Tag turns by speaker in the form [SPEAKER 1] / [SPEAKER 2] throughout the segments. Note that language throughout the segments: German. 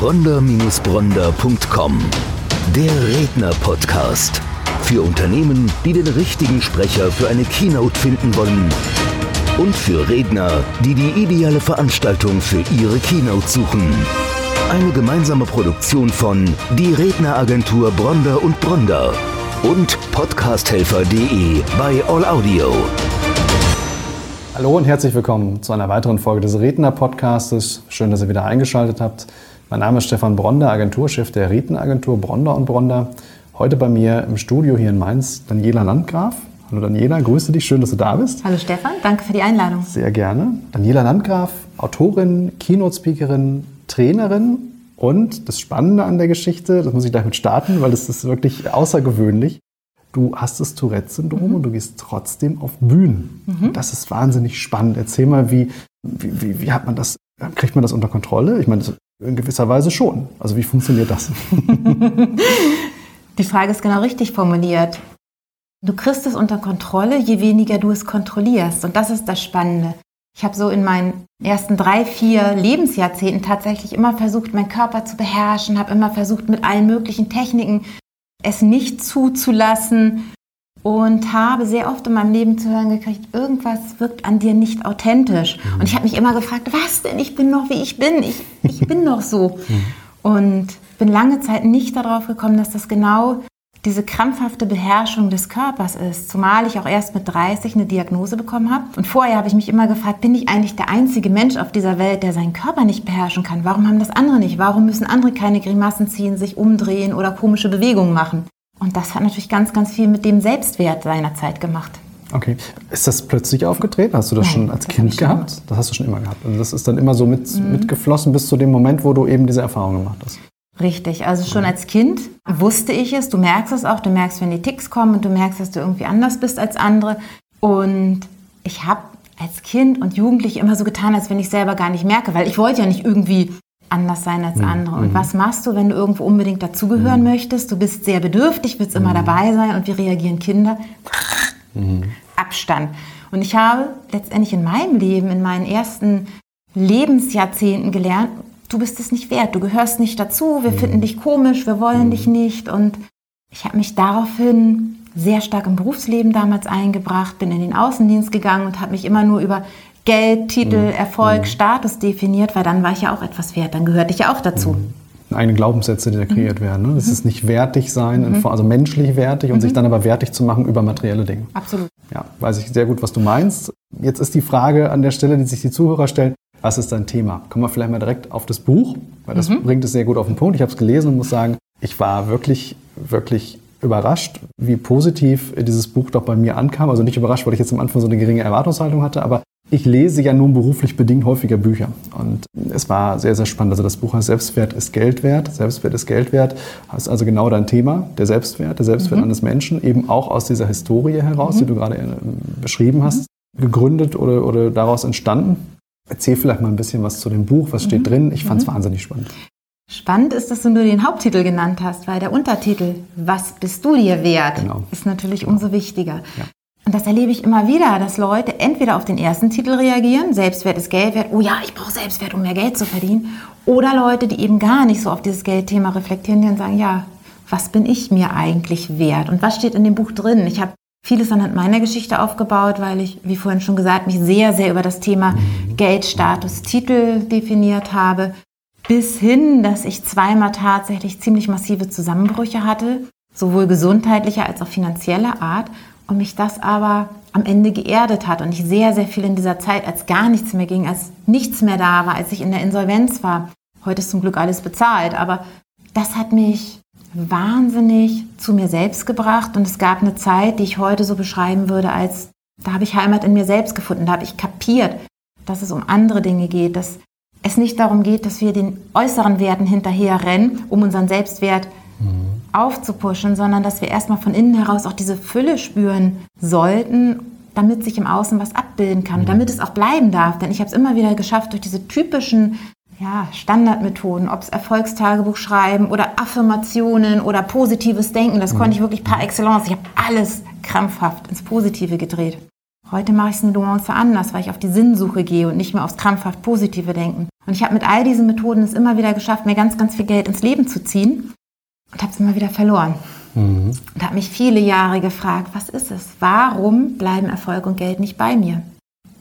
[SPEAKER 1] bronder-bronder.com. Der Redner-Podcast. Für Unternehmen, die den richtigen Sprecher für eine Keynote finden wollen. Und für Redner, die die ideale Veranstaltung für ihre Keynote suchen. Eine gemeinsame Produktion von Die Redneragentur Bronder und Bronder und podcasthelfer.de bei All Audio.
[SPEAKER 2] Hallo und herzlich willkommen zu einer weiteren Folge des Redner-Podcastes. Schön, dass ihr wieder eingeschaltet habt. Mein Name ist Stefan Bronder, Agenturchef der Redneragentur Bronder und Bronder. Heute bei mir im Studio hier in Mainz Daniela Landgraf. Hallo Daniela, grüße dich, schön, dass du da bist.
[SPEAKER 3] Hallo Stefan, danke für die Einladung.
[SPEAKER 2] Sehr gerne. Daniela Landgraf, Autorin, Keynote-Speakerin, Trainerin und das Spannende an der Geschichte, das muss ich gleich mit starten, weil es ist wirklich außergewöhnlich. Du hast das Tourette-Syndrom mhm. und du gehst trotzdem auf Bühnen. Mhm. Das ist wahnsinnig spannend. Erzähl mal, wie, wie, wie, wie hat man das, kriegt man das unter Kontrolle? Ich meine, in gewisser Weise schon. Also wie funktioniert das?
[SPEAKER 3] Die Frage ist genau richtig formuliert. Du kriegst es unter Kontrolle, je weniger du es kontrollierst. Und das ist das Spannende. Ich habe so in meinen ersten drei, vier Lebensjahrzehnten tatsächlich immer versucht, meinen Körper zu beherrschen, habe immer versucht, mit allen möglichen Techniken es nicht zuzulassen und habe sehr oft in meinem Leben zu hören gekriegt, irgendwas wirkt an dir nicht authentisch. Mhm. Und ich habe mich immer gefragt, was denn? Ich bin noch wie ich bin. Ich, ich bin noch so. Mhm. Und bin lange Zeit nicht darauf gekommen, dass das genau diese krampfhafte Beherrschung des Körpers ist, zumal ich auch erst mit 30 eine Diagnose bekommen habe. Und vorher habe ich mich immer gefragt, bin ich eigentlich der einzige Mensch auf dieser Welt, der seinen Körper nicht beherrschen kann? Warum haben das andere nicht? Warum müssen andere keine Grimassen ziehen, sich umdrehen oder komische Bewegungen machen? Und das hat natürlich ganz, ganz viel mit dem Selbstwert seiner Zeit gemacht.
[SPEAKER 2] Okay. Ist das plötzlich aufgetreten? Hast du das Nein, schon als das Kind gehabt? Gemacht. Das hast du schon immer gehabt. Und das ist dann immer so mit, mhm. mitgeflossen bis zu dem Moment, wo du eben diese Erfahrung gemacht hast.
[SPEAKER 3] Richtig, also schon als Kind wusste ich es, du merkst es auch, du merkst, wenn die Ticks kommen und du merkst, dass du irgendwie anders bist als andere. Und ich habe als Kind und Jugendliche immer so getan, als wenn ich selber gar nicht merke, weil ich wollte ja nicht irgendwie anders sein als mhm. andere. Und mhm. was machst du, wenn du irgendwo unbedingt dazugehören mhm. möchtest? Du bist sehr bedürftig, willst immer mhm. dabei sein und wie reagieren Kinder? Mhm. Abstand. Und ich habe letztendlich in meinem Leben, in meinen ersten Lebensjahrzehnten gelernt, du bist es nicht wert, du gehörst nicht dazu, wir finden dich komisch, wir wollen dich nicht. Und ich habe mich daraufhin sehr stark im Berufsleben damals eingebracht, bin in den Außendienst gegangen und habe mich immer nur über Geld, Titel, mhm. Erfolg, mhm. Status definiert, weil dann war ich ja auch etwas wert, dann gehörte ich ja auch dazu.
[SPEAKER 2] Mhm. Eigene Glaubenssätze, die da kreiert mhm. werden. Ne? Es ist nicht wertig sein, also menschlich wertig und sich dann aber wertig zu machen über materielle Dinge.
[SPEAKER 3] Absolut.
[SPEAKER 2] Ja, weiß ich sehr gut, was du meinst. Jetzt ist die Frage an der Stelle, die sich die Zuhörer stellen, was ist dein Thema? Kommen wir vielleicht mal direkt auf das Buch, weil das mhm. bringt es sehr gut auf den Punkt. Ich habe es gelesen und muss sagen, ich war wirklich, wirklich überrascht, wie positiv dieses Buch doch bei mir ankam. Also nicht überrascht, weil ich jetzt am Anfang so eine geringe Erwartungshaltung hatte, aber ich lese ja nun beruflich bedingt häufiger Bücher. Und es war sehr, sehr spannend. Also das Buch heißt Selbstwert ist Geld wert. Selbstwert ist Geld wert. Das ist also genau dein Thema, der Selbstwert, der Selbstwert mhm. eines Menschen, eben auch aus dieser Historie heraus, mhm. die du gerade äh, beschrieben hast, gegründet oder, oder daraus entstanden. Erzähl vielleicht mal ein bisschen was zu dem Buch, was steht mhm. drin. Ich fand es mhm. wahnsinnig spannend.
[SPEAKER 3] Spannend ist, dass du nur den Haupttitel genannt hast, weil der Untertitel Was bist du dir wert genau. ist natürlich genau. umso wichtiger. Ja. Und das erlebe ich immer wieder, dass Leute entweder auf den ersten Titel reagieren, Selbstwert ist Geld wert, oh ja, ich brauche Selbstwert, um mehr Geld zu verdienen. Oder Leute, die eben gar nicht so auf dieses Geldthema reflektieren, die dann sagen, ja, was bin ich mir eigentlich wert? Und was steht in dem Buch drin? Ich habe vieles anhand meiner Geschichte aufgebaut, weil ich, wie vorhin schon gesagt, mich sehr, sehr über das Thema. Geld, Status, Titel definiert habe. Bis hin, dass ich zweimal tatsächlich ziemlich massive Zusammenbrüche hatte, sowohl gesundheitlicher als auch finanzieller Art. Und mich das aber am Ende geerdet hat und ich sehr, sehr viel in dieser Zeit, als gar nichts mehr ging, als nichts mehr da war, als ich in der Insolvenz war. Heute ist zum Glück alles bezahlt, aber das hat mich wahnsinnig zu mir selbst gebracht und es gab eine Zeit, die ich heute so beschreiben würde, als da habe ich Heimat in mir selbst gefunden, da habe ich kapiert, dass es um andere Dinge geht, dass es nicht darum geht, dass wir den äußeren Werten hinterher rennen, um unseren Selbstwert mhm. Aufzupuschen, sondern dass wir erstmal von innen heraus auch diese Fülle spüren sollten, damit sich im Außen was abbilden kann, mhm. damit es auch bleiben darf. Denn ich habe es immer wieder geschafft, durch diese typischen ja, Standardmethoden, ob es Erfolgstagebuch schreiben oder Affirmationen oder positives Denken, das mhm. konnte ich wirklich par excellence. Ich habe alles krampfhaft ins Positive gedreht. Heute mache ich es eine Nuance anders, weil ich auf die Sinnsuche gehe und nicht mehr aufs krampfhaft positive Denken. Und ich habe mit all diesen Methoden es immer wieder geschafft, mir ganz, ganz viel Geld ins Leben zu ziehen und habe es immer wieder verloren. Mhm. Und habe mich viele Jahre gefragt, was ist es? Warum bleiben Erfolg und Geld nicht bei mir?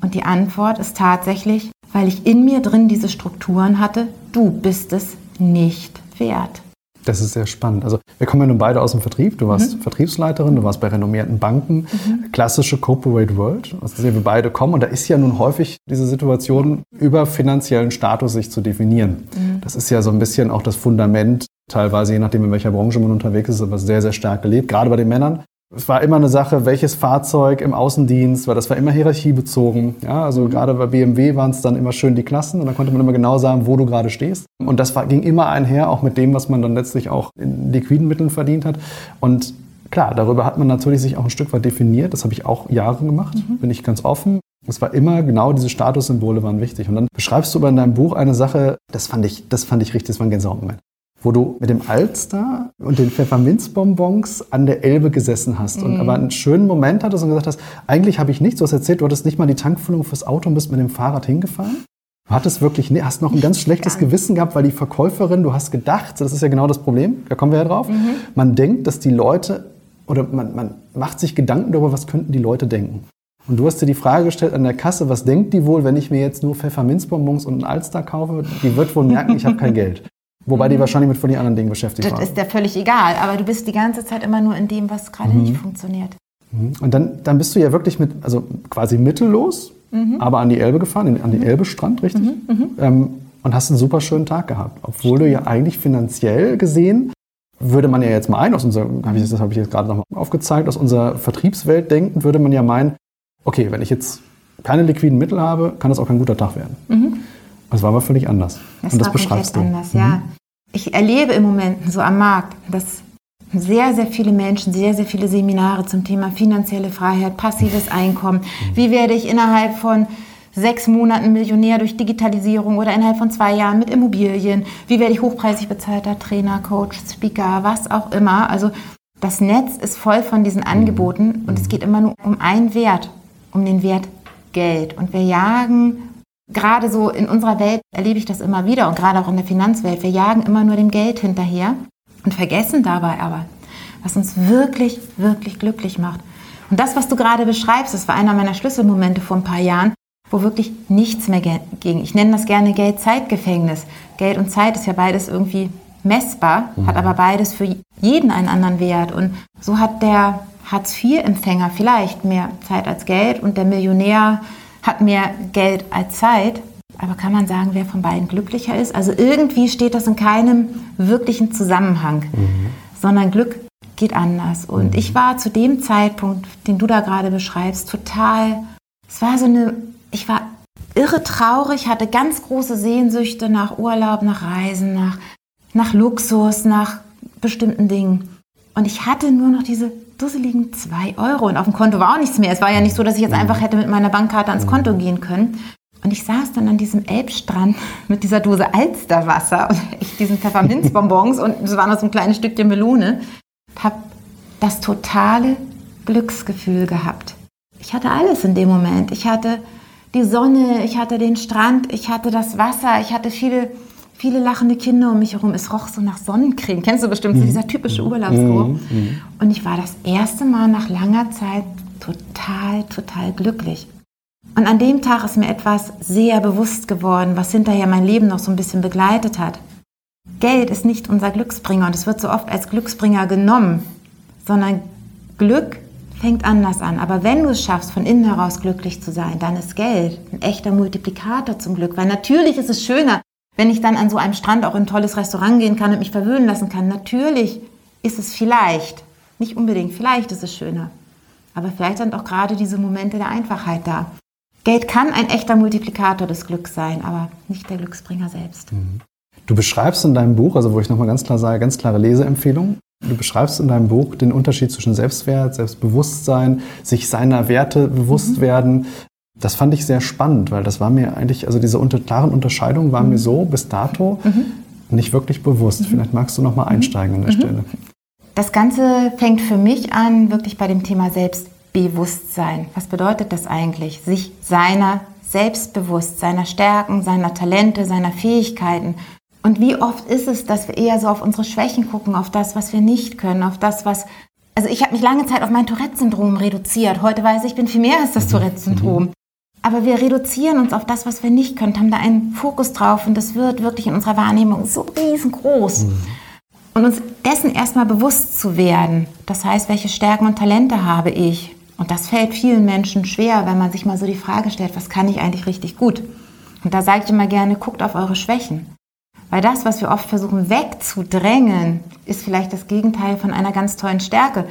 [SPEAKER 3] Und die Antwort ist tatsächlich, weil ich in mir drin diese Strukturen hatte, du bist es nicht wert.
[SPEAKER 2] Das ist sehr spannend. Also wir kommen ja nun beide aus dem Vertrieb. Du warst mhm. Vertriebsleiterin, du warst bei renommierten Banken, mhm. klassische Corporate World, aus der wir beide kommen. Und da ist ja nun häufig diese Situation, über finanziellen Status sich zu definieren. Mhm. Das ist ja so ein bisschen auch das Fundament, teilweise je nachdem, in welcher Branche man unterwegs ist, aber sehr, sehr stark gelebt, gerade bei den Männern. Es war immer eine Sache, welches Fahrzeug im Außendienst, weil das war immer hierarchiebezogen. Ja, also mhm. gerade bei BMW waren es dann immer schön die Klassen und dann konnte man immer genau sagen, wo du gerade stehst. Und das war, ging immer einher, auch mit dem, was man dann letztlich auch in liquiden Mitteln verdient hat. Und klar, darüber hat man natürlich sich auch ein Stück weit definiert. Das habe ich auch Jahre gemacht, mhm. bin ich ganz offen. Es war immer genau diese Statussymbole waren wichtig. Und dann beschreibst du aber in deinem Buch eine Sache, das fand ich, das fand ich richtig, das war ein Gänsehautmoment wo du mit dem Alster und den Pfefferminzbonbons an der Elbe gesessen hast und mhm. aber einen schönen Moment hattest und gesagt hast, eigentlich habe ich nichts, du hast erzählt, du hattest nicht mal die Tankfüllung fürs Auto und bist mit dem Fahrrad hingefahren. Du hattest wirklich, nee, hast noch ein ganz schlechtes Gewissen gehabt, weil die Verkäuferin, du hast gedacht, das ist ja genau das Problem, da kommen wir ja drauf, mhm. man denkt, dass die Leute, oder man, man macht sich Gedanken darüber, was könnten die Leute denken. Und du hast dir die Frage gestellt an der Kasse, was denkt die wohl, wenn ich mir jetzt nur Pfefferminzbonbons und einen Alster kaufe? Die wird wohl merken, ich habe kein Geld. Wobei die mhm. wahrscheinlich mit völlig anderen Dingen beschäftigt
[SPEAKER 3] das
[SPEAKER 2] war.
[SPEAKER 3] Das ist ja völlig egal, aber du bist die ganze Zeit immer nur in dem, was gerade mhm. nicht funktioniert.
[SPEAKER 2] Mhm. Und dann, dann bist du ja wirklich mit, also quasi mittellos, mhm. aber an die Elbe gefahren, an die mhm. Elbe-Strand, richtig? Mhm. Ähm, und hast einen super schönen Tag gehabt. Obwohl du ja eigentlich finanziell gesehen, würde man ja jetzt mal ein, aus unserer, das habe ich jetzt gerade nochmal aufgezeigt, aus unserer Vertriebswelt denken, würde man ja meinen, okay, wenn ich jetzt keine liquiden Mittel habe, kann das auch kein guter Tag werden. Das war aber völlig anders.
[SPEAKER 3] Das und das beschreibst du. anders, mhm. ja. Ich erlebe im Moment so am Markt, dass sehr, sehr viele Menschen, sehr, sehr viele Seminare zum Thema finanzielle Freiheit, passives Einkommen. Mhm. Wie werde ich innerhalb von sechs Monaten Millionär durch Digitalisierung oder innerhalb von zwei Jahren mit Immobilien? Wie werde ich hochpreisig bezahlter Trainer, Coach, Speaker, was auch immer? Also das Netz ist voll von diesen Angeboten und es mhm. geht immer nur um einen Wert, um den Wert Geld. Und wir jagen gerade so in unserer Welt erlebe ich das immer wieder und gerade auch in der Finanzwelt. Wir jagen immer nur dem Geld hinterher und vergessen dabei aber, was uns wirklich, wirklich glücklich macht. Und das, was du gerade beschreibst, das war einer meiner Schlüsselmomente vor ein paar Jahren, wo wirklich nichts mehr ging. Ich nenne das gerne Geld-Zeit-Gefängnis. Geld und Zeit ist ja beides irgendwie messbar, mhm. hat aber beides für jeden einen anderen Wert. Und so hat der Hartz-IV-Empfänger vielleicht mehr Zeit als Geld und der Millionär hat mehr Geld als Zeit. Aber kann man sagen, wer von beiden glücklicher ist? Also irgendwie steht das in keinem wirklichen Zusammenhang, mhm. sondern Glück geht anders. Und mhm. ich war zu dem Zeitpunkt, den du da gerade beschreibst, total, es war so eine, ich war irre traurig, hatte ganz große Sehnsüchte nach Urlaub, nach Reisen, nach, nach Luxus, nach bestimmten Dingen. Und ich hatte nur noch diese dusseligen 2 Euro. Und auf dem Konto war auch nichts mehr. Es war ja nicht so, dass ich jetzt einfach hätte mit meiner Bankkarte ans Konto gehen können. Und ich saß dann an diesem Elbstrand mit dieser Dose Alsterwasser und ich diesen Pfefferminzbonbons und es war noch so ein kleines Stückchen Melone. Und habe das totale Glücksgefühl gehabt. Ich hatte alles in dem Moment. Ich hatte die Sonne, ich hatte den Strand, ich hatte das Wasser, ich hatte viele viele lachende Kinder um mich herum. Es roch so nach Sonnencreme. Kennst du bestimmt, so mhm. dieser typische Urlaubsgeruch. Mhm. mhm. Und ich war das erste Mal nach langer Zeit total, total glücklich. Und an dem Tag ist mir etwas sehr bewusst geworden, was hinterher mein Leben noch so ein bisschen begleitet hat. Geld ist nicht unser Glücksbringer und es wird so oft als Glücksbringer genommen, sondern Glück fängt anders an. Aber wenn du es schaffst, von innen heraus glücklich zu sein, dann ist Geld ein echter Multiplikator zum Glück. Weil natürlich ist es schöner, wenn ich dann an so einem Strand auch in ein tolles Restaurant gehen kann und mich verwöhnen lassen kann, natürlich ist es vielleicht, nicht unbedingt, vielleicht ist es schöner. Aber vielleicht sind auch gerade diese Momente der Einfachheit da. Geld kann ein echter Multiplikator des Glücks sein, aber nicht der Glücksbringer selbst. Mhm.
[SPEAKER 2] Du beschreibst in deinem Buch, also wo ich nochmal ganz klar sage, ganz klare Leseempfehlung, du beschreibst in deinem Buch den Unterschied zwischen Selbstwert, Selbstbewusstsein, sich seiner Werte bewusst mhm. werden, das fand ich sehr spannend, weil das war mir eigentlich, also diese unter, klaren Unterscheidungen waren mhm. mir so bis dato mhm. nicht wirklich bewusst. Mhm. Vielleicht magst du noch mal mhm. einsteigen an der mhm. Stelle.
[SPEAKER 3] Das Ganze fängt für mich an, wirklich bei dem Thema Selbstbewusstsein. Was bedeutet das eigentlich? Sich seiner selbstbewusst seiner Stärken, seiner Talente, seiner Fähigkeiten. Und wie oft ist es, dass wir eher so auf unsere Schwächen gucken, auf das, was wir nicht können, auf das, was... Also ich habe mich lange Zeit auf mein Tourette-Syndrom reduziert. Heute weiß ich, ich bin viel mehr als das mhm. Tourette-Syndrom. Aber wir reduzieren uns auf das, was wir nicht können, haben da einen Fokus drauf und das wird wirklich in unserer Wahrnehmung so riesengroß. Mhm. Und uns dessen erstmal bewusst zu werden, das heißt, welche Stärken und Talente habe ich? Und das fällt vielen Menschen schwer, wenn man sich mal so die Frage stellt, was kann ich eigentlich richtig gut? Und da sage ich immer gerne, guckt auf eure Schwächen. Weil das, was wir oft versuchen wegzudrängen, ist vielleicht das Gegenteil von einer ganz tollen Stärke.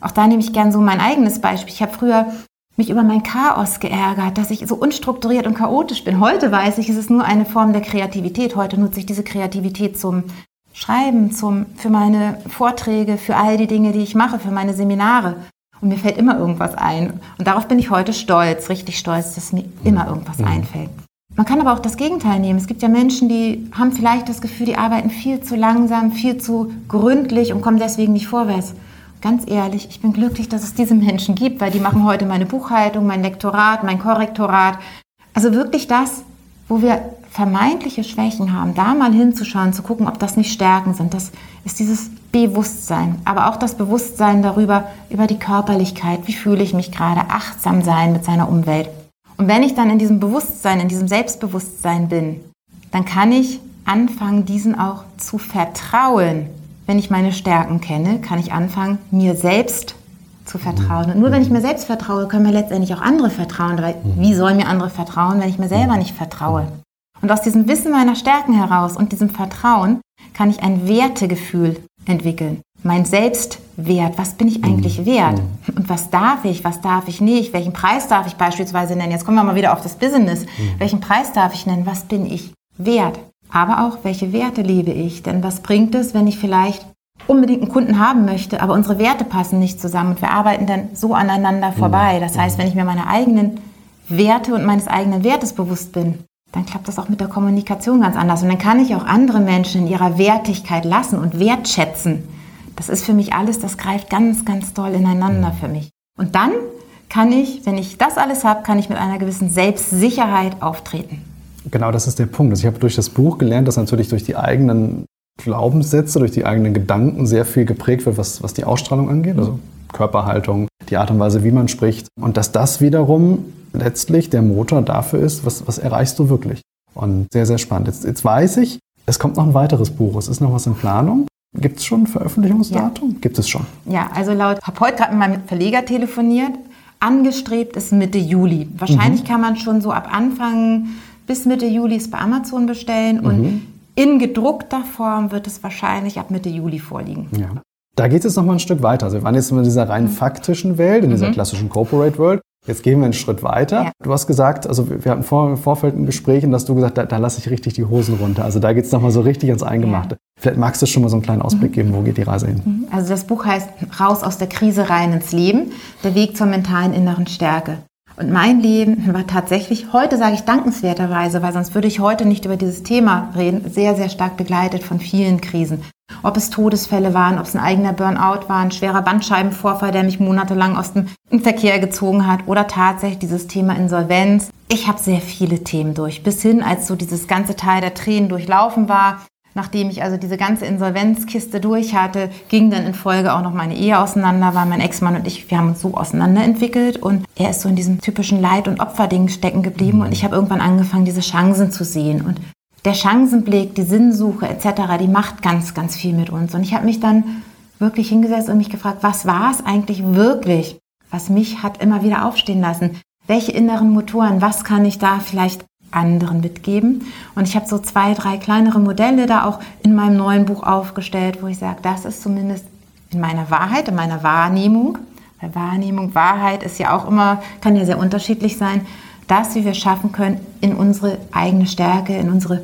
[SPEAKER 3] Auch da nehme ich gerne so mein eigenes Beispiel. Ich habe früher mich über mein Chaos geärgert, dass ich so unstrukturiert und chaotisch bin. Heute weiß ich, es ist nur eine Form der Kreativität. Heute nutze ich diese Kreativität zum Schreiben, zum, für meine Vorträge, für all die Dinge, die ich mache, für meine Seminare. Und mir fällt immer irgendwas ein. Und darauf bin ich heute stolz, richtig stolz, dass mir immer irgendwas mhm. einfällt. Man kann aber auch das Gegenteil nehmen. Es gibt ja Menschen, die haben vielleicht das Gefühl, die arbeiten viel zu langsam, viel zu gründlich und kommen deswegen nicht vorwärts. Ganz ehrlich, ich bin glücklich, dass es diese Menschen gibt, weil die machen heute meine Buchhaltung, mein Lektorat, mein Korrektorat. Also wirklich das, wo wir vermeintliche Schwächen haben, da mal hinzuschauen, zu gucken, ob das nicht Stärken sind. Das ist dieses Bewusstsein, aber auch das Bewusstsein darüber, über die Körperlichkeit, wie fühle ich mich gerade, achtsam sein mit seiner Umwelt. Und wenn ich dann in diesem Bewusstsein, in diesem Selbstbewusstsein bin, dann kann ich anfangen, diesen auch zu vertrauen. Wenn ich meine Stärken kenne, kann ich anfangen, mir selbst zu vertrauen. Und nur wenn ich mir selbst vertraue, können mir letztendlich auch andere vertrauen. Weil wie sollen mir andere vertrauen, wenn ich mir selber nicht vertraue? Und aus diesem Wissen meiner Stärken heraus und diesem Vertrauen kann ich ein Wertegefühl entwickeln. Mein Selbstwert, was bin ich eigentlich mhm. wert? Und was darf ich, was darf ich nicht? Welchen Preis darf ich beispielsweise nennen? Jetzt kommen wir mal wieder auf das Business. Mhm. Welchen Preis darf ich nennen? Was bin ich wert? Aber auch, welche Werte lebe ich? Denn was bringt es, wenn ich vielleicht unbedingt einen Kunden haben möchte, aber unsere Werte passen nicht zusammen und wir arbeiten dann so aneinander vorbei. Mhm. Das heißt, wenn ich mir meine eigenen Werte und meines eigenen Wertes bewusst bin, dann klappt das auch mit der Kommunikation ganz anders. Und dann kann ich auch andere Menschen in ihrer Wertigkeit lassen und wertschätzen. Das ist für mich alles, das greift ganz, ganz toll ineinander für mich. Und dann kann ich, wenn ich das alles habe, kann ich mit einer gewissen Selbstsicherheit auftreten.
[SPEAKER 2] Genau, das ist der Punkt. Also ich habe durch das Buch gelernt, dass natürlich durch die eigenen Glaubenssätze, durch die eigenen Gedanken sehr viel geprägt wird, was, was die Ausstrahlung angeht, also Körperhaltung, die Art und Weise, wie man spricht. Und dass das wiederum letztlich der Motor dafür ist, was, was erreichst du wirklich. Und sehr, sehr spannend. Jetzt, jetzt weiß ich, es kommt noch ein weiteres Buch. Es ist noch was in Planung. Gibt es schon ein Veröffentlichungsdatum? Ja. Gibt es schon?
[SPEAKER 3] Ja, also laut, ich habe heute gerade mit meinem Verleger telefoniert. Angestrebt ist Mitte Juli. Wahrscheinlich mhm. kann man schon so ab Anfang bis Mitte Juli es bei Amazon bestellen und mhm. in gedruckter Form wird es wahrscheinlich ab Mitte Juli vorliegen.
[SPEAKER 2] Ja. Da geht es noch mal ein Stück weiter. Also wir waren jetzt in dieser rein mhm. faktischen Welt, in dieser mhm. klassischen Corporate World. Jetzt gehen wir einen Schritt weiter. Ja. Du hast gesagt, also wir hatten vor, im Vorfeld ein Gespräch, und hast du gesagt, da, da lasse ich richtig die Hosen runter. Also da geht es nochmal so richtig ans Eingemachte. Ja. Vielleicht magst du schon mal so einen kleinen Ausblick mhm. geben, wo geht die Reise hin?
[SPEAKER 3] Mhm. Also das Buch heißt Raus aus der Krise rein ins Leben, der Weg zur mentalen inneren Stärke. Und mein Leben war tatsächlich, heute sage ich dankenswerterweise, weil sonst würde ich heute nicht über dieses Thema reden, sehr, sehr stark begleitet von vielen Krisen. Ob es Todesfälle waren, ob es ein eigener Burnout war, ein schwerer Bandscheibenvorfall, der mich monatelang aus dem Verkehr gezogen hat oder tatsächlich dieses Thema Insolvenz. Ich habe sehr viele Themen durch, bis hin, als so dieses ganze Teil der Tränen durchlaufen war, Nachdem ich also diese ganze Insolvenzkiste durch hatte, ging dann in Folge auch noch meine Ehe auseinander, weil mein Ex-Mann und ich, wir haben uns so auseinanderentwickelt und er ist so in diesem typischen Leid- und Opferding stecken geblieben und ich habe irgendwann angefangen, diese Chancen zu sehen und der Chancenblick, die Sinnsuche etc., die macht ganz, ganz viel mit uns. Und ich habe mich dann wirklich hingesetzt und mich gefragt, was war es eigentlich wirklich, was mich hat immer wieder aufstehen lassen? Welche inneren Motoren, was kann ich da vielleicht anderen mitgeben. Und ich habe so zwei, drei kleinere Modelle da auch in meinem neuen Buch aufgestellt, wo ich sage, das ist zumindest in meiner Wahrheit, in meiner Wahrnehmung, weil Wahrnehmung, Wahrheit ist ja auch immer, kann ja sehr unterschiedlich sein, das, wie wir schaffen können, in unsere eigene Stärke, in unsere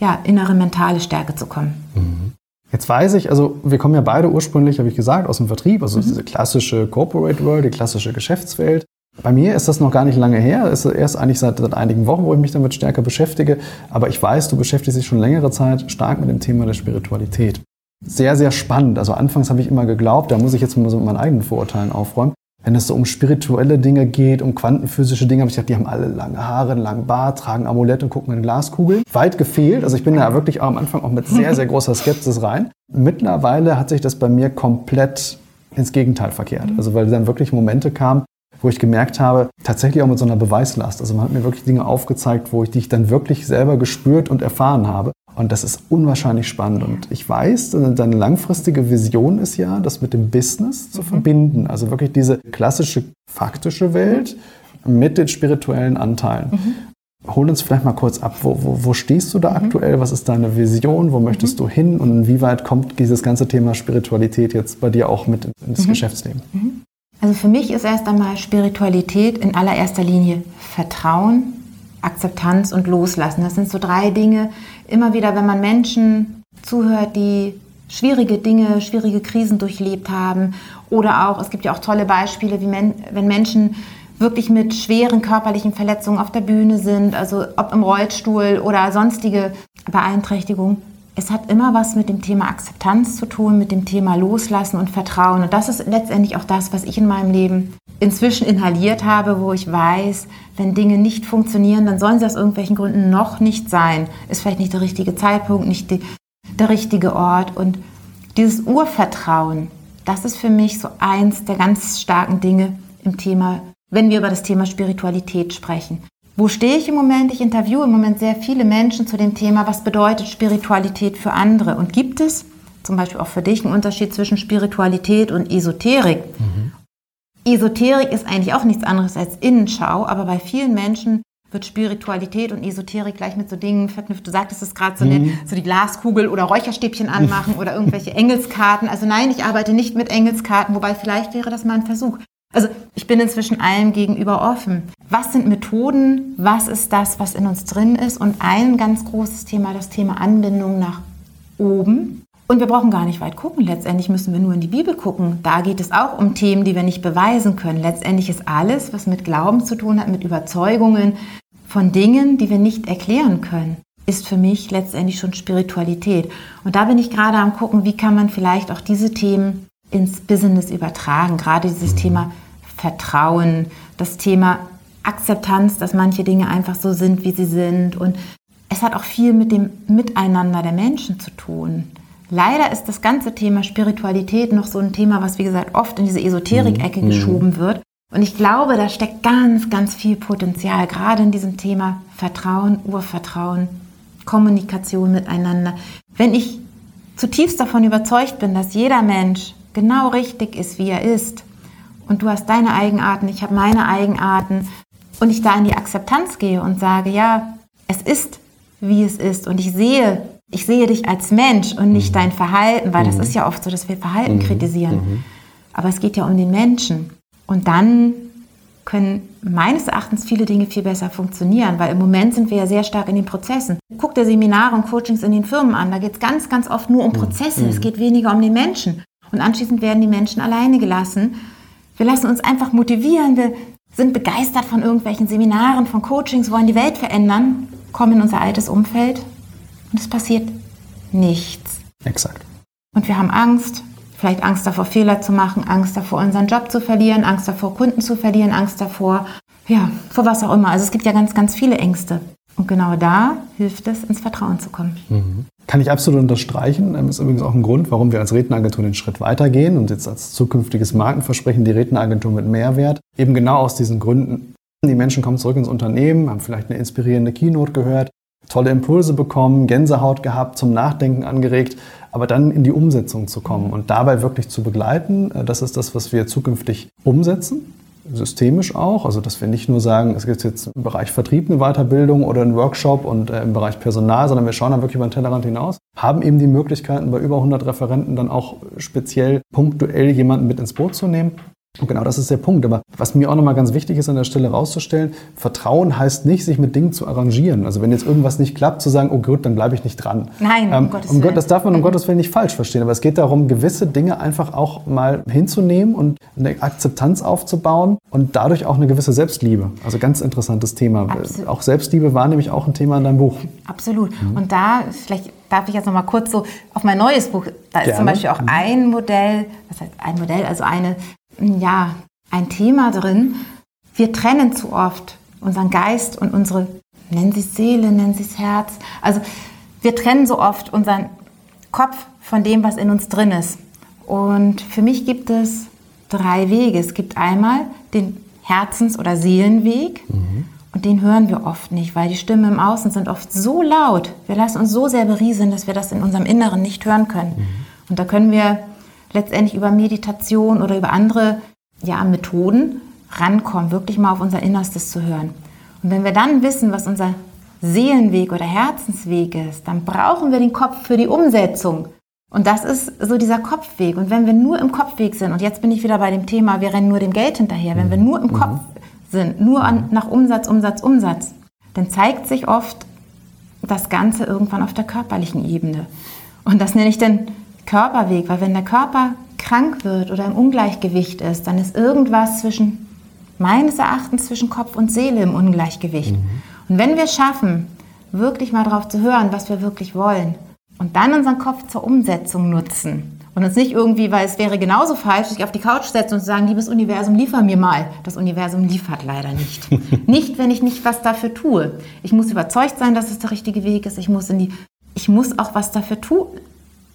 [SPEAKER 3] ja, innere mentale Stärke zu kommen.
[SPEAKER 2] Mhm. Jetzt weiß ich, also wir kommen ja beide ursprünglich, habe ich gesagt, aus dem Vertrieb, also mhm. diese klassische Corporate World, die klassische Geschäftswelt. Bei mir ist das noch gar nicht lange her. Es ist erst eigentlich seit, seit, einigen Wochen, wo ich mich damit stärker beschäftige. Aber ich weiß, du beschäftigst dich schon längere Zeit stark mit dem Thema der Spiritualität. Sehr, sehr spannend. Also anfangs habe ich immer geglaubt, da muss ich jetzt mal so mit meinen eigenen Vorurteilen aufräumen. Wenn es so um spirituelle Dinge geht, um quantenphysische Dinge, habe ich gedacht, die haben alle lange Haare, einen langen Bart, tragen Amulett und gucken in Glaskugel. Weit gefehlt. Also ich bin da wirklich am Anfang auch mit sehr, sehr großer Skepsis rein. Mittlerweile hat sich das bei mir komplett ins Gegenteil verkehrt. Also weil dann wirklich Momente kamen, wo ich gemerkt habe, tatsächlich auch mit so einer Beweislast. Also man hat mir wirklich Dinge aufgezeigt, wo ich die ich dann wirklich selber gespürt und erfahren habe. Und das ist unwahrscheinlich spannend. Und ich weiß, deine langfristige Vision ist ja, das mit dem Business zu mhm. verbinden. Also wirklich diese klassische faktische Welt mit den spirituellen Anteilen. Mhm. Hol uns vielleicht mal kurz ab, wo, wo, wo stehst du da mhm. aktuell? Was ist deine Vision? Wo möchtest mhm. du hin? Und inwieweit kommt dieses ganze Thema Spiritualität jetzt bei dir auch mit ins mhm. Geschäftsleben?
[SPEAKER 3] Also für mich ist erst einmal Spiritualität in allererster Linie Vertrauen, Akzeptanz und Loslassen. Das sind so drei Dinge. Immer wieder, wenn man Menschen zuhört, die schwierige Dinge, schwierige Krisen durchlebt haben oder auch, es gibt ja auch tolle Beispiele, wie men wenn Menschen wirklich mit schweren körperlichen Verletzungen auf der Bühne sind, also ob im Rollstuhl oder sonstige Beeinträchtigungen. Es hat immer was mit dem Thema Akzeptanz zu tun, mit dem Thema Loslassen und Vertrauen. Und das ist letztendlich auch das, was ich in meinem Leben inzwischen inhaliert habe, wo ich weiß, wenn Dinge nicht funktionieren, dann sollen sie aus irgendwelchen Gründen noch nicht sein. Ist vielleicht nicht der richtige Zeitpunkt, nicht die, der richtige Ort. Und dieses Urvertrauen, das ist für mich so eins der ganz starken Dinge im Thema, wenn wir über das Thema Spiritualität sprechen. Wo stehe ich im Moment? Ich interviewe im Moment sehr viele Menschen zu dem Thema, was bedeutet Spiritualität für andere? Und gibt es zum Beispiel auch für dich einen Unterschied zwischen Spiritualität und Esoterik? Mhm. Esoterik ist eigentlich auch nichts anderes als Innenschau, aber bei vielen Menschen wird Spiritualität und Esoterik gleich mit so Dingen verknüpft. Du sagtest es gerade so, mhm. so die Glaskugel oder Räucherstäbchen anmachen oder irgendwelche Engelskarten. Also nein, ich arbeite nicht mit Engelskarten, wobei vielleicht wäre das mal ein Versuch. Also ich bin inzwischen allem gegenüber offen. Was sind Methoden? Was ist das, was in uns drin ist? Und ein ganz großes Thema, das Thema Anbindung nach oben. Und wir brauchen gar nicht weit gucken. Letztendlich müssen wir nur in die Bibel gucken. Da geht es auch um Themen, die wir nicht beweisen können. Letztendlich ist alles, was mit Glauben zu tun hat, mit Überzeugungen von Dingen, die wir nicht erklären können, ist für mich letztendlich schon Spiritualität. Und da bin ich gerade am gucken, wie kann man vielleicht auch diese Themen ins Business übertragen. Gerade dieses Thema Vertrauen, das Thema Akzeptanz, dass manche Dinge einfach so sind, wie sie sind. Und es hat auch viel mit dem Miteinander der Menschen zu tun. Leider ist das ganze Thema Spiritualität noch so ein Thema, was wie gesagt oft in diese Esoterik-Ecke mhm. geschoben wird. Und ich glaube, da steckt ganz, ganz viel Potenzial, gerade in diesem Thema Vertrauen, Urvertrauen, Kommunikation miteinander. Wenn ich zutiefst davon überzeugt bin, dass jeder Mensch genau richtig ist, wie er ist, und du hast deine Eigenarten, ich habe meine Eigenarten, und ich da in die Akzeptanz gehe und sage, ja, es ist, wie es ist, und ich sehe ich sehe dich als Mensch und nicht mhm. dein Verhalten, weil mhm. das ist ja oft so, dass wir Verhalten mhm. kritisieren. Mhm. Aber es geht ja um den Menschen. Und dann können meines Erachtens viele Dinge viel besser funktionieren, weil im Moment sind wir ja sehr stark in den Prozessen. Guck dir Seminare und Coachings in den Firmen an, da geht es ganz, ganz oft nur um mhm. Prozesse, es mhm. geht weniger um den Menschen. Und anschließend werden die Menschen alleine gelassen. Wir lassen uns einfach motivieren, wir sind begeistert von irgendwelchen Seminaren, von Coachings, wollen die Welt verändern, kommen in unser altes Umfeld und es passiert nichts.
[SPEAKER 2] Exakt.
[SPEAKER 3] Und wir haben Angst, vielleicht Angst davor, Fehler zu machen, Angst davor, unseren Job zu verlieren, Angst davor, Kunden zu verlieren, Angst davor, ja, vor was auch immer. Also es gibt ja ganz, ganz viele Ängste. Und genau da hilft es, ins Vertrauen zu kommen.
[SPEAKER 2] Mhm. Kann ich absolut unterstreichen. Das ist übrigens auch ein Grund, warum wir als Redneragentur den Schritt weitergehen und jetzt als zukünftiges Markenversprechen die Redneragentur mit Mehrwert. Eben genau aus diesen Gründen. Die Menschen kommen zurück ins Unternehmen, haben vielleicht eine inspirierende Keynote gehört, tolle Impulse bekommen, Gänsehaut gehabt, zum Nachdenken angeregt, aber dann in die Umsetzung zu kommen und dabei wirklich zu begleiten, äh, das ist das, was wir zukünftig umsetzen, systemisch auch, also dass wir nicht nur sagen, es gibt jetzt im Bereich Vertrieb eine Weiterbildung oder einen Workshop und äh, im Bereich Personal, sondern wir schauen dann wirklich über den Tellerrand hinaus, haben eben die Möglichkeiten, bei über 100 Referenten dann auch speziell punktuell jemanden mit ins Boot zu nehmen und genau das ist der Punkt. Aber was mir auch nochmal ganz wichtig ist, an der Stelle rauszustellen, Vertrauen heißt nicht, sich mit Dingen zu arrangieren. Also wenn jetzt irgendwas nicht klappt, zu sagen, oh Gott, dann bleibe ich nicht dran.
[SPEAKER 3] Nein,
[SPEAKER 2] ähm, um Gottes um Willen. Das darf man um mhm. Gottes Willen nicht falsch verstehen. Aber es geht darum, gewisse Dinge einfach auch mal hinzunehmen und eine Akzeptanz aufzubauen und dadurch auch eine gewisse Selbstliebe. Also ganz interessantes Thema. Absolut. Auch Selbstliebe war nämlich auch ein Thema in deinem Buch.
[SPEAKER 3] Absolut. Mhm. Und da vielleicht darf ich jetzt noch mal kurz so auf mein neues Buch. Da ist Gerne. zum Beispiel auch mhm. ein Modell, was heißt ein Modell, also eine ja, ein Thema drin. Wir trennen zu oft unseren Geist und unsere, nennen Sie es Seele, nennen Sie es Herz. Also wir trennen so oft unseren Kopf von dem, was in uns drin ist. Und für mich gibt es drei Wege. Es gibt einmal den Herzens- oder Seelenweg. Mhm. Und den hören wir oft nicht, weil die Stimmen im Außen sind oft so laut. Wir lassen uns so sehr berieseln, dass wir das in unserem Inneren nicht hören können. Mhm. Und da können wir letztendlich über Meditation oder über andere ja, Methoden rankommen, wirklich mal auf unser Innerstes zu hören. Und wenn wir dann wissen, was unser Seelenweg oder Herzensweg ist, dann brauchen wir den Kopf für die Umsetzung. Und das ist so dieser Kopfweg. Und wenn wir nur im Kopfweg sind, und jetzt bin ich wieder bei dem Thema, wir rennen nur dem Geld hinterher, wenn wir nur im mhm. Kopf sind, nur an, nach Umsatz, Umsatz, Umsatz, dann zeigt sich oft das Ganze irgendwann auf der körperlichen Ebene. Und das nenne ich dann Körperweg, weil wenn der Körper krank wird oder im Ungleichgewicht ist, dann ist irgendwas zwischen, meines Erachtens, zwischen Kopf und Seele im Ungleichgewicht. Mhm. Und wenn wir schaffen, wirklich mal darauf zu hören, was wir wirklich wollen, und dann unseren Kopf zur Umsetzung nutzen und uns nicht irgendwie, weil es wäre genauso falsch, sich auf die Couch setzen und sagen, liebes Universum, liefer mir mal. Das Universum liefert leider nicht. nicht, wenn ich nicht was dafür tue. Ich muss überzeugt sein, dass es der richtige Weg ist. Ich muss in die, ich muss auch was dafür tun.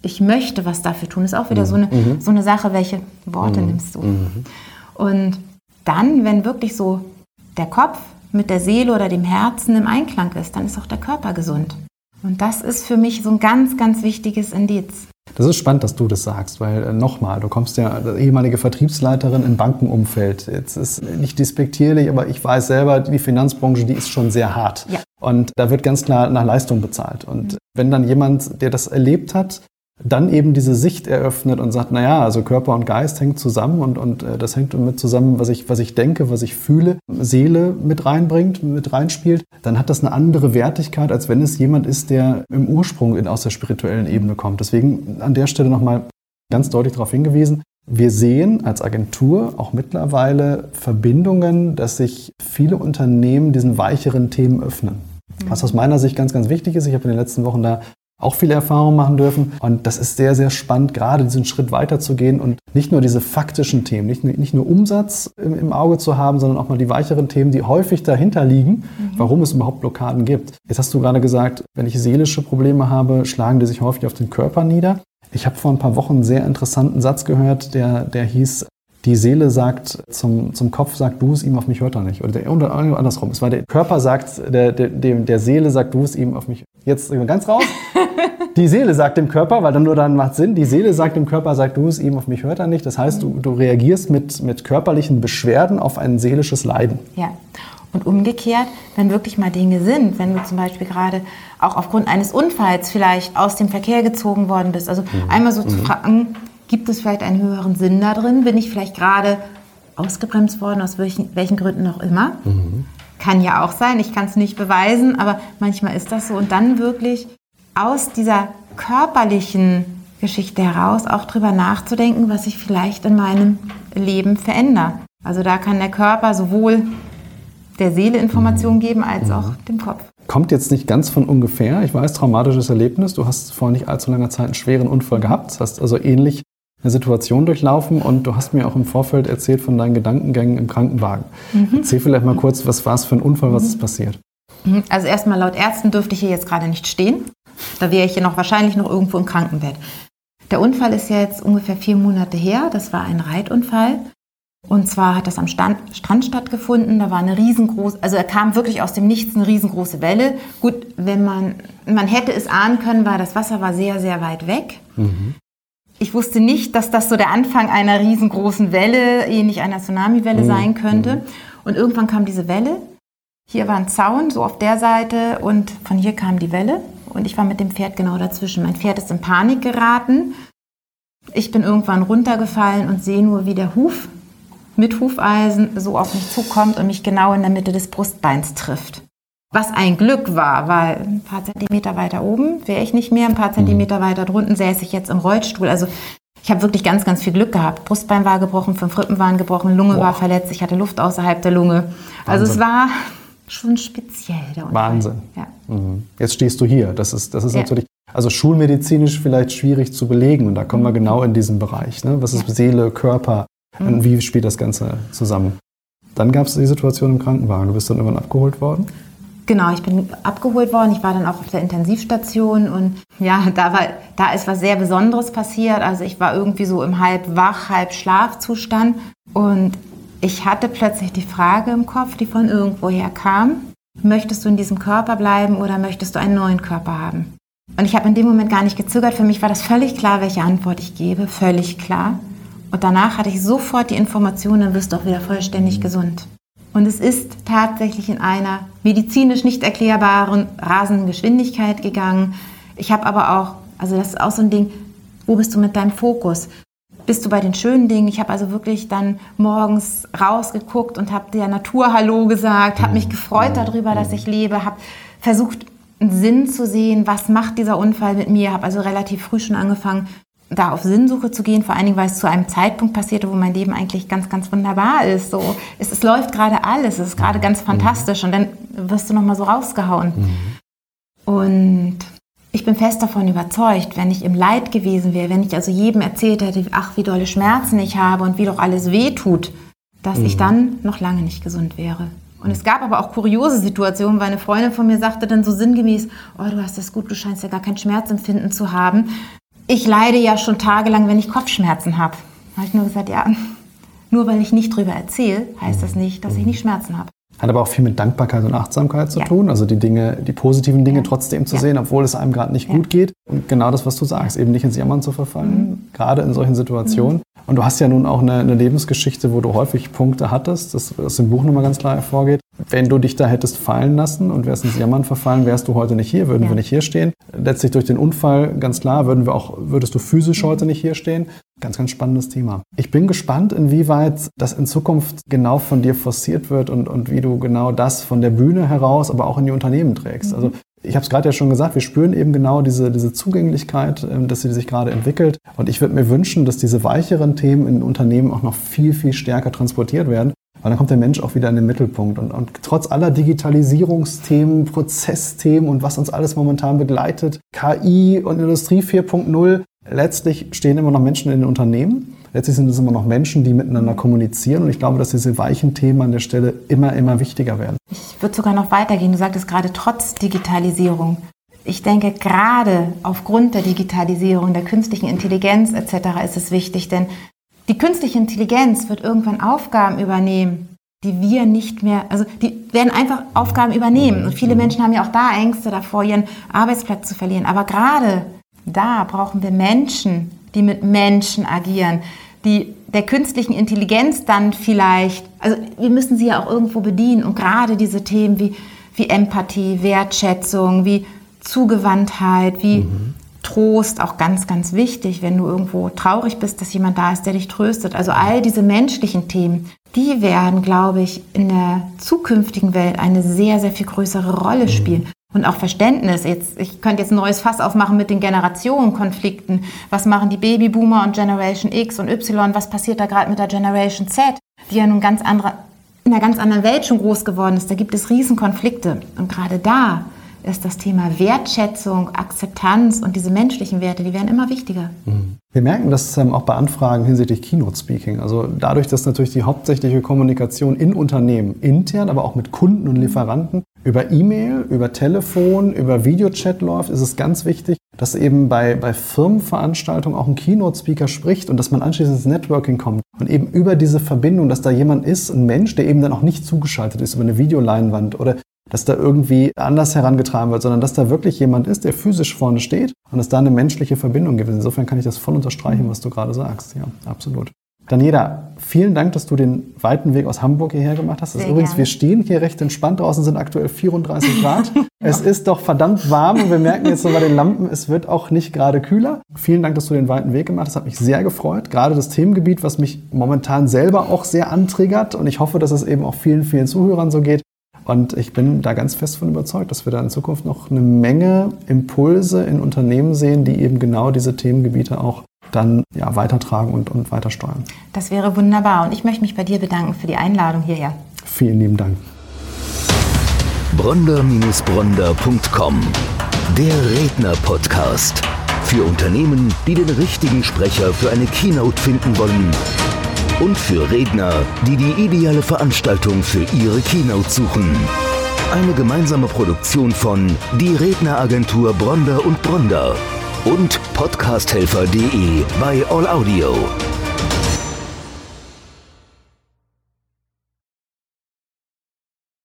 [SPEAKER 3] Ich möchte was dafür tun. Das ist auch wieder so eine, mhm. so eine Sache, welche Worte mhm. nimmst du. Mhm. Und dann, wenn wirklich so der Kopf mit der Seele oder dem Herzen im Einklang ist, dann ist auch der Körper gesund. Und das ist für mich so ein ganz, ganz wichtiges Indiz.
[SPEAKER 2] Das ist spannend, dass du das sagst, weil äh, nochmal, du kommst ja ehemalige Vertriebsleiterin im Bankenumfeld. Jetzt ist nicht despektierlich, aber ich weiß selber, die Finanzbranche, die ist schon sehr hart. Ja. Und da wird ganz klar nach Leistung bezahlt. Und mhm. wenn dann jemand, der das erlebt hat, dann eben diese Sicht eröffnet und sagt, naja, also Körper und Geist hängen zusammen und, und äh, das hängt mit zusammen, was ich, was ich denke, was ich fühle, Seele mit reinbringt, mit reinspielt, dann hat das eine andere Wertigkeit, als wenn es jemand ist, der im Ursprung in, aus der spirituellen Ebene kommt. Deswegen an der Stelle nochmal ganz deutlich darauf hingewiesen, wir sehen als Agentur auch mittlerweile Verbindungen, dass sich viele Unternehmen diesen weicheren Themen öffnen. Was aus meiner Sicht ganz, ganz wichtig ist. Ich habe in den letzten Wochen da auch viele Erfahrungen machen dürfen. Und das ist sehr, sehr spannend, gerade diesen Schritt weiterzugehen und nicht nur diese faktischen Themen, nicht, nicht nur Umsatz im, im, Auge zu haben, sondern auch mal die weicheren Themen, die häufig dahinter liegen, mhm. warum es überhaupt Blockaden gibt. Jetzt hast du gerade gesagt, wenn ich seelische Probleme habe, schlagen die sich häufig auf den Körper nieder. Ich habe vor ein paar Wochen einen sehr interessanten Satz gehört, der, der hieß, die Seele sagt zum, zum Kopf, sagt du es ihm, auf mich hört er nicht. Oder, der, oder andersrum. Es war der Körper sagt, der, der, der Seele sagt du es ihm, auf mich. Jetzt ganz raus. Die Seele sagt dem Körper, weil dann nur dann macht Sinn, die Seele sagt dem Körper, sagt du es ihm, auf mich hört er nicht. Das heißt, du, du reagierst mit, mit körperlichen Beschwerden auf ein seelisches Leiden.
[SPEAKER 3] Ja. Und umgekehrt, wenn wirklich mal Dinge sind, wenn du zum Beispiel gerade auch aufgrund eines Unfalls vielleicht aus dem Verkehr gezogen worden bist, also mhm. einmal so mhm. zu fragen, Gibt es vielleicht einen höheren Sinn da drin? Bin ich vielleicht gerade ausgebremst worden, aus welchen, welchen Gründen auch immer? Mhm. Kann ja auch sein, ich kann es nicht beweisen, aber manchmal ist das so. Und dann wirklich aus dieser körperlichen Geschichte heraus auch drüber nachzudenken, was ich vielleicht in meinem Leben verändere. Also da kann der Körper sowohl der Seele Informationen geben als auch dem Kopf.
[SPEAKER 2] Kommt jetzt nicht ganz von ungefähr. Ich weiß, traumatisches Erlebnis. Du hast vor nicht allzu langer Zeit einen schweren Unfall gehabt. Hast also ähnlich eine Situation durchlaufen und du hast mir auch im Vorfeld erzählt von deinen Gedankengängen im Krankenwagen. Mhm. Erzähl vielleicht mal kurz, was war es für ein Unfall, was ist passiert?
[SPEAKER 3] Mhm. Also erstmal laut Ärzten dürfte ich hier jetzt gerade nicht stehen. Da wäre ich ja noch wahrscheinlich noch irgendwo im Krankenbett. Der Unfall ist ja jetzt ungefähr vier Monate her. Das war ein Reitunfall. Und zwar hat das am Stand, Strand stattgefunden. Da war eine riesengroße, also er kam wirklich aus dem Nichts eine riesengroße Welle. Gut, wenn man, man hätte es ahnen können, weil das Wasser war sehr, sehr weit weg. Mhm ich wusste nicht, dass das so der Anfang einer riesengroßen Welle, ähnlich einer Tsunamiwelle mhm. sein könnte. Mhm. Und irgendwann kam diese Welle. Hier war ein Zaun, so auf der Seite, und von hier kam die Welle. Und ich war mit dem Pferd genau dazwischen. Mein Pferd ist in Panik geraten. Ich bin irgendwann runtergefallen und sehe nur, wie der Huf mit Hufeisen so auf mich zukommt und mich genau in der Mitte des Brustbeins trifft. Was ein Glück war, weil ein paar Zentimeter weiter oben wäre ich nicht mehr, ein paar Zentimeter weiter drunten säße ich jetzt im Rollstuhl. Also ich habe wirklich ganz, ganz viel Glück gehabt. Brustbein war gebrochen, fünf Rippen waren gebrochen, Lunge Boah. war verletzt, ich hatte Luft außerhalb der Lunge. Wahnsinn. Also es war schon speziell.
[SPEAKER 2] Der. Wahnsinn. Ja. Mhm. Jetzt stehst du hier. Das ist, das ist ja. natürlich, also schulmedizinisch vielleicht schwierig zu belegen. Und da kommen wir mhm. genau in diesen Bereich. Ne? Was ist. Seele, Körper? Mhm. Und wie spielt das Ganze zusammen? Dann gab es die Situation im Krankenwagen. Du bist dann irgendwann abgeholt worden?
[SPEAKER 3] Genau, ich bin abgeholt worden. Ich war dann auch auf der Intensivstation und ja, da war, da ist was sehr Besonderes passiert. Also ich war irgendwie so im halb wach, halb Schlafzustand und ich hatte plötzlich die Frage im Kopf, die von irgendwoher kam. Möchtest du in diesem Körper bleiben oder möchtest du einen neuen Körper haben? Und ich habe in dem Moment gar nicht gezögert. Für mich war das völlig klar, welche Antwort ich gebe. Völlig klar. Und danach hatte ich sofort die Information, dann wirst du auch wieder vollständig gesund. Und es ist tatsächlich in einer medizinisch nicht erklärbaren, rasenden Geschwindigkeit gegangen. Ich habe aber auch, also das ist auch so ein Ding, wo bist du mit deinem Fokus? Bist du bei den schönen Dingen? Ich habe also wirklich dann morgens rausgeguckt und habe der Natur Hallo gesagt, habe mich gefreut darüber, dass ich lebe, habe versucht, einen Sinn zu sehen, was macht dieser Unfall mit mir. Habe also relativ früh schon angefangen, da auf Sinnsuche zu gehen, vor allen Dingen, weil es zu einem Zeitpunkt passierte, wo mein Leben eigentlich ganz, ganz wunderbar ist. So, es, es läuft gerade alles, es ist gerade ganz mhm. fantastisch und dann wirst du nochmal so rausgehauen. Mhm. Und ich bin fest davon überzeugt, wenn ich im Leid gewesen wäre, wenn ich also jedem erzählt hätte, ach, wie dolle Schmerzen ich habe und wie doch alles weh tut, dass mhm. ich dann noch lange nicht gesund wäre. Und es gab aber auch kuriose Situationen, weil eine Freundin von mir sagte dann so sinngemäß, oh, du hast das gut, du scheinst ja gar kein Schmerzempfinden zu haben ich leide ja schon tagelang, wenn ich Kopfschmerzen habe. Da habe ich nur gesagt, ja, nur weil ich nicht drüber erzähle, heißt das nicht, dass ich nicht Schmerzen habe.
[SPEAKER 2] Hat aber auch viel mit Dankbarkeit und Achtsamkeit zu ja. tun, also die Dinge, die positiven Dinge ja. trotzdem zu ja. sehen, obwohl es einem gerade nicht gut geht. Und genau das, was du sagst, eben nicht ins Jammern zu verfallen, mhm. gerade in solchen Situationen. Mhm. Und du hast ja nun auch eine, eine, Lebensgeschichte, wo du häufig Punkte hattest, das aus dem Buch nochmal ganz klar hervorgeht. Wenn du dich da hättest fallen lassen und wärst ins Jammern verfallen, wärst du heute nicht hier, würden wir nicht hier stehen. Letztlich durch den Unfall, ganz klar, würden wir auch, würdest du physisch mhm. heute nicht hier stehen. Ganz, ganz spannendes Thema. Ich bin gespannt, inwieweit das in Zukunft genau von dir forciert wird und, und wie du genau das von der Bühne heraus, aber auch in die Unternehmen trägst. Also ich habe es gerade ja schon gesagt, wir spüren eben genau diese, diese Zugänglichkeit, ähm, dass sie sich gerade entwickelt. Und ich würde mir wünschen, dass diese weicheren Themen in Unternehmen auch noch viel, viel stärker transportiert werden. Weil dann kommt der Mensch auch wieder in den Mittelpunkt. Und, und trotz aller Digitalisierungsthemen, Prozessthemen und was uns alles momentan begleitet, KI und Industrie 4.0, letztlich stehen immer noch Menschen in den Unternehmen. Letztlich sind es immer noch Menschen, die miteinander kommunizieren. Und ich glaube, dass diese weichen Themen an der Stelle immer, immer wichtiger werden.
[SPEAKER 3] Ich würde sogar noch weitergehen. Du sagtest gerade trotz Digitalisierung. Ich denke, gerade aufgrund der Digitalisierung, der künstlichen Intelligenz etc. ist es wichtig, denn die künstliche Intelligenz wird irgendwann Aufgaben übernehmen, die wir nicht mehr, also die werden einfach Aufgaben übernehmen. Und viele Menschen haben ja auch da Ängste davor, ihren Arbeitsplatz zu verlieren. Aber gerade da brauchen wir Menschen, die mit Menschen agieren, die der künstlichen Intelligenz dann vielleicht, also wir müssen sie ja auch irgendwo bedienen und gerade diese Themen wie, wie Empathie, Wertschätzung, wie Zugewandtheit, wie mhm. Trost, auch ganz, ganz wichtig, wenn du irgendwo traurig bist, dass jemand da ist, der dich tröstet. Also all diese menschlichen Themen, die werden, glaube ich, in der zukünftigen Welt eine sehr, sehr viel größere Rolle mhm. spielen und auch Verständnis. Jetzt, ich könnte jetzt ein neues Fass aufmachen mit den Generationenkonflikten. Was machen die Babyboomer und Generation X und Y? Was passiert da gerade mit der Generation Z, die ja nun ganz andere, in einer ganz anderen Welt schon groß geworden ist? Da gibt es Riesenkonflikte. Und gerade da ist das Thema Wertschätzung, Akzeptanz und diese menschlichen Werte, die werden immer wichtiger.
[SPEAKER 2] Mhm. Wir merken das ähm, auch bei Anfragen hinsichtlich Keynote Speaking. Also dadurch, dass natürlich die hauptsächliche Kommunikation in Unternehmen intern, aber auch mit Kunden und Lieferanten über E-Mail, über Telefon, über Videochat läuft, ist es ganz wichtig, dass eben bei, bei Firmenveranstaltungen auch ein Keynote-Speaker spricht und dass man anschließend ins Networking kommt. Und eben über diese Verbindung, dass da jemand ist, ein Mensch, der eben dann auch nicht zugeschaltet ist über eine Videoleinwand oder dass da irgendwie anders herangetragen wird, sondern dass da wirklich jemand ist, der physisch vorne steht und es da eine menschliche Verbindung gibt. Insofern kann ich das voll unterstreichen, was du gerade sagst. Ja, absolut. Daniela, vielen Dank, dass du den weiten Weg aus Hamburg hierher gemacht hast. Sehr übrigens, gerne. wir stehen hier recht entspannt. Draußen sind aktuell 34 Grad. es ist doch verdammt warm und wir merken jetzt so bei den Lampen, es wird auch nicht gerade kühler. Vielen Dank, dass du den weiten Weg gemacht hast. Das hat mich sehr gefreut. Gerade das Themengebiet, was mich momentan selber auch sehr antriggert. Und ich hoffe, dass es eben auch vielen, vielen Zuhörern so geht. Und ich bin da ganz fest von überzeugt, dass wir da in Zukunft noch eine Menge Impulse in Unternehmen sehen, die eben genau diese Themengebiete auch dann ja, weitertragen und, und weiter steuern.
[SPEAKER 3] Das wäre wunderbar. Und ich möchte mich bei dir bedanken für die Einladung hierher.
[SPEAKER 2] Vielen lieben Dank.
[SPEAKER 1] Bronder-Bronder.com Der Redner-Podcast. Für Unternehmen, die den richtigen Sprecher für eine Keynote finden wollen und für Redner, die die ideale Veranstaltung für ihre Keynote suchen. Eine gemeinsame Produktion von Die Redneragentur Bronder und Bronder und podcasthelfer.de bei All Audio.